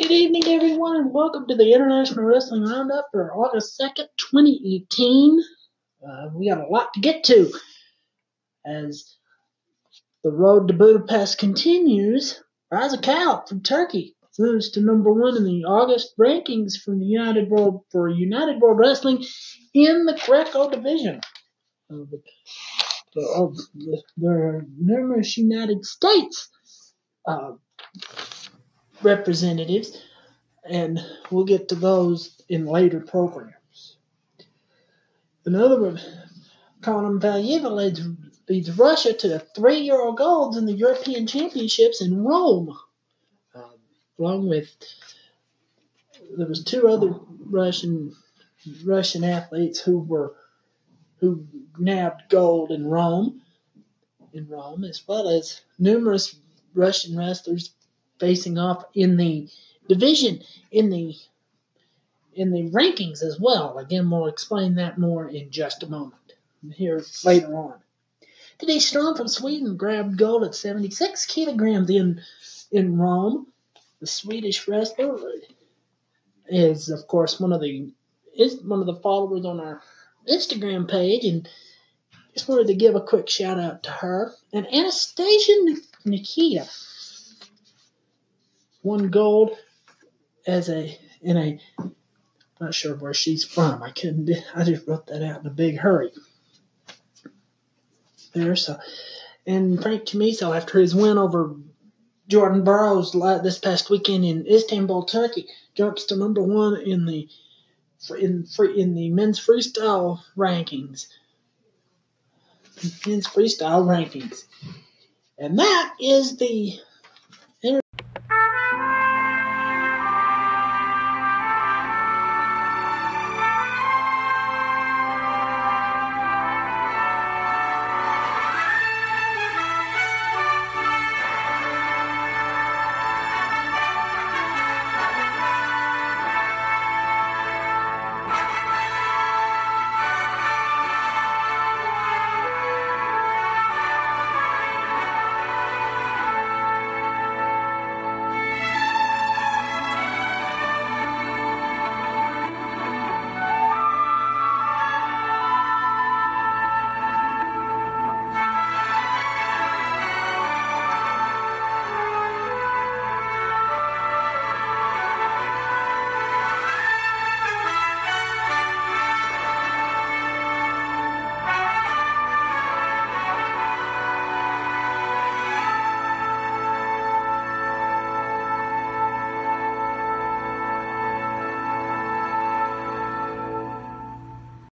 Good evening, everyone, and welcome to the International Wrestling Roundup for August 2nd, 2018. Uh, we got a lot to get to as the road to Budapest continues. Raza Razakal from Turkey moves to number one in the August rankings from the United World for United World Wrestling in the Greco division. Uh, the, the, the, there are numerous United States uh, representatives, and we'll get to those in later programs. Another Conor Valieva leads, leads Russia to the three Euro golds in the European Championships in Rome, um, along with there was two other Russian Russian athletes who were who nabbed gold in Rome in Rome, as well as numerous Russian wrestlers facing off in the division in the in the rankings as well. Again, we'll explain that more in just a moment here later on. Denise Strong from Sweden grabbed gold at 76 kilograms in in Rome. The Swedish wrestler is, of course, one of the is one of the followers on our Instagram page, and just wanted to give a quick shout out to her and Anastasia Nichita won gold as a in a not sure where she's from. I couldn't. I just wrote that out in a big hurry. There, so and Frank Chamizo after his win over Jordan Burroughs this past weekend in Istanbul, Turkey, jumps to number one in the in free in the men's freestyle rankings. Men's freestyle rankings, and that is the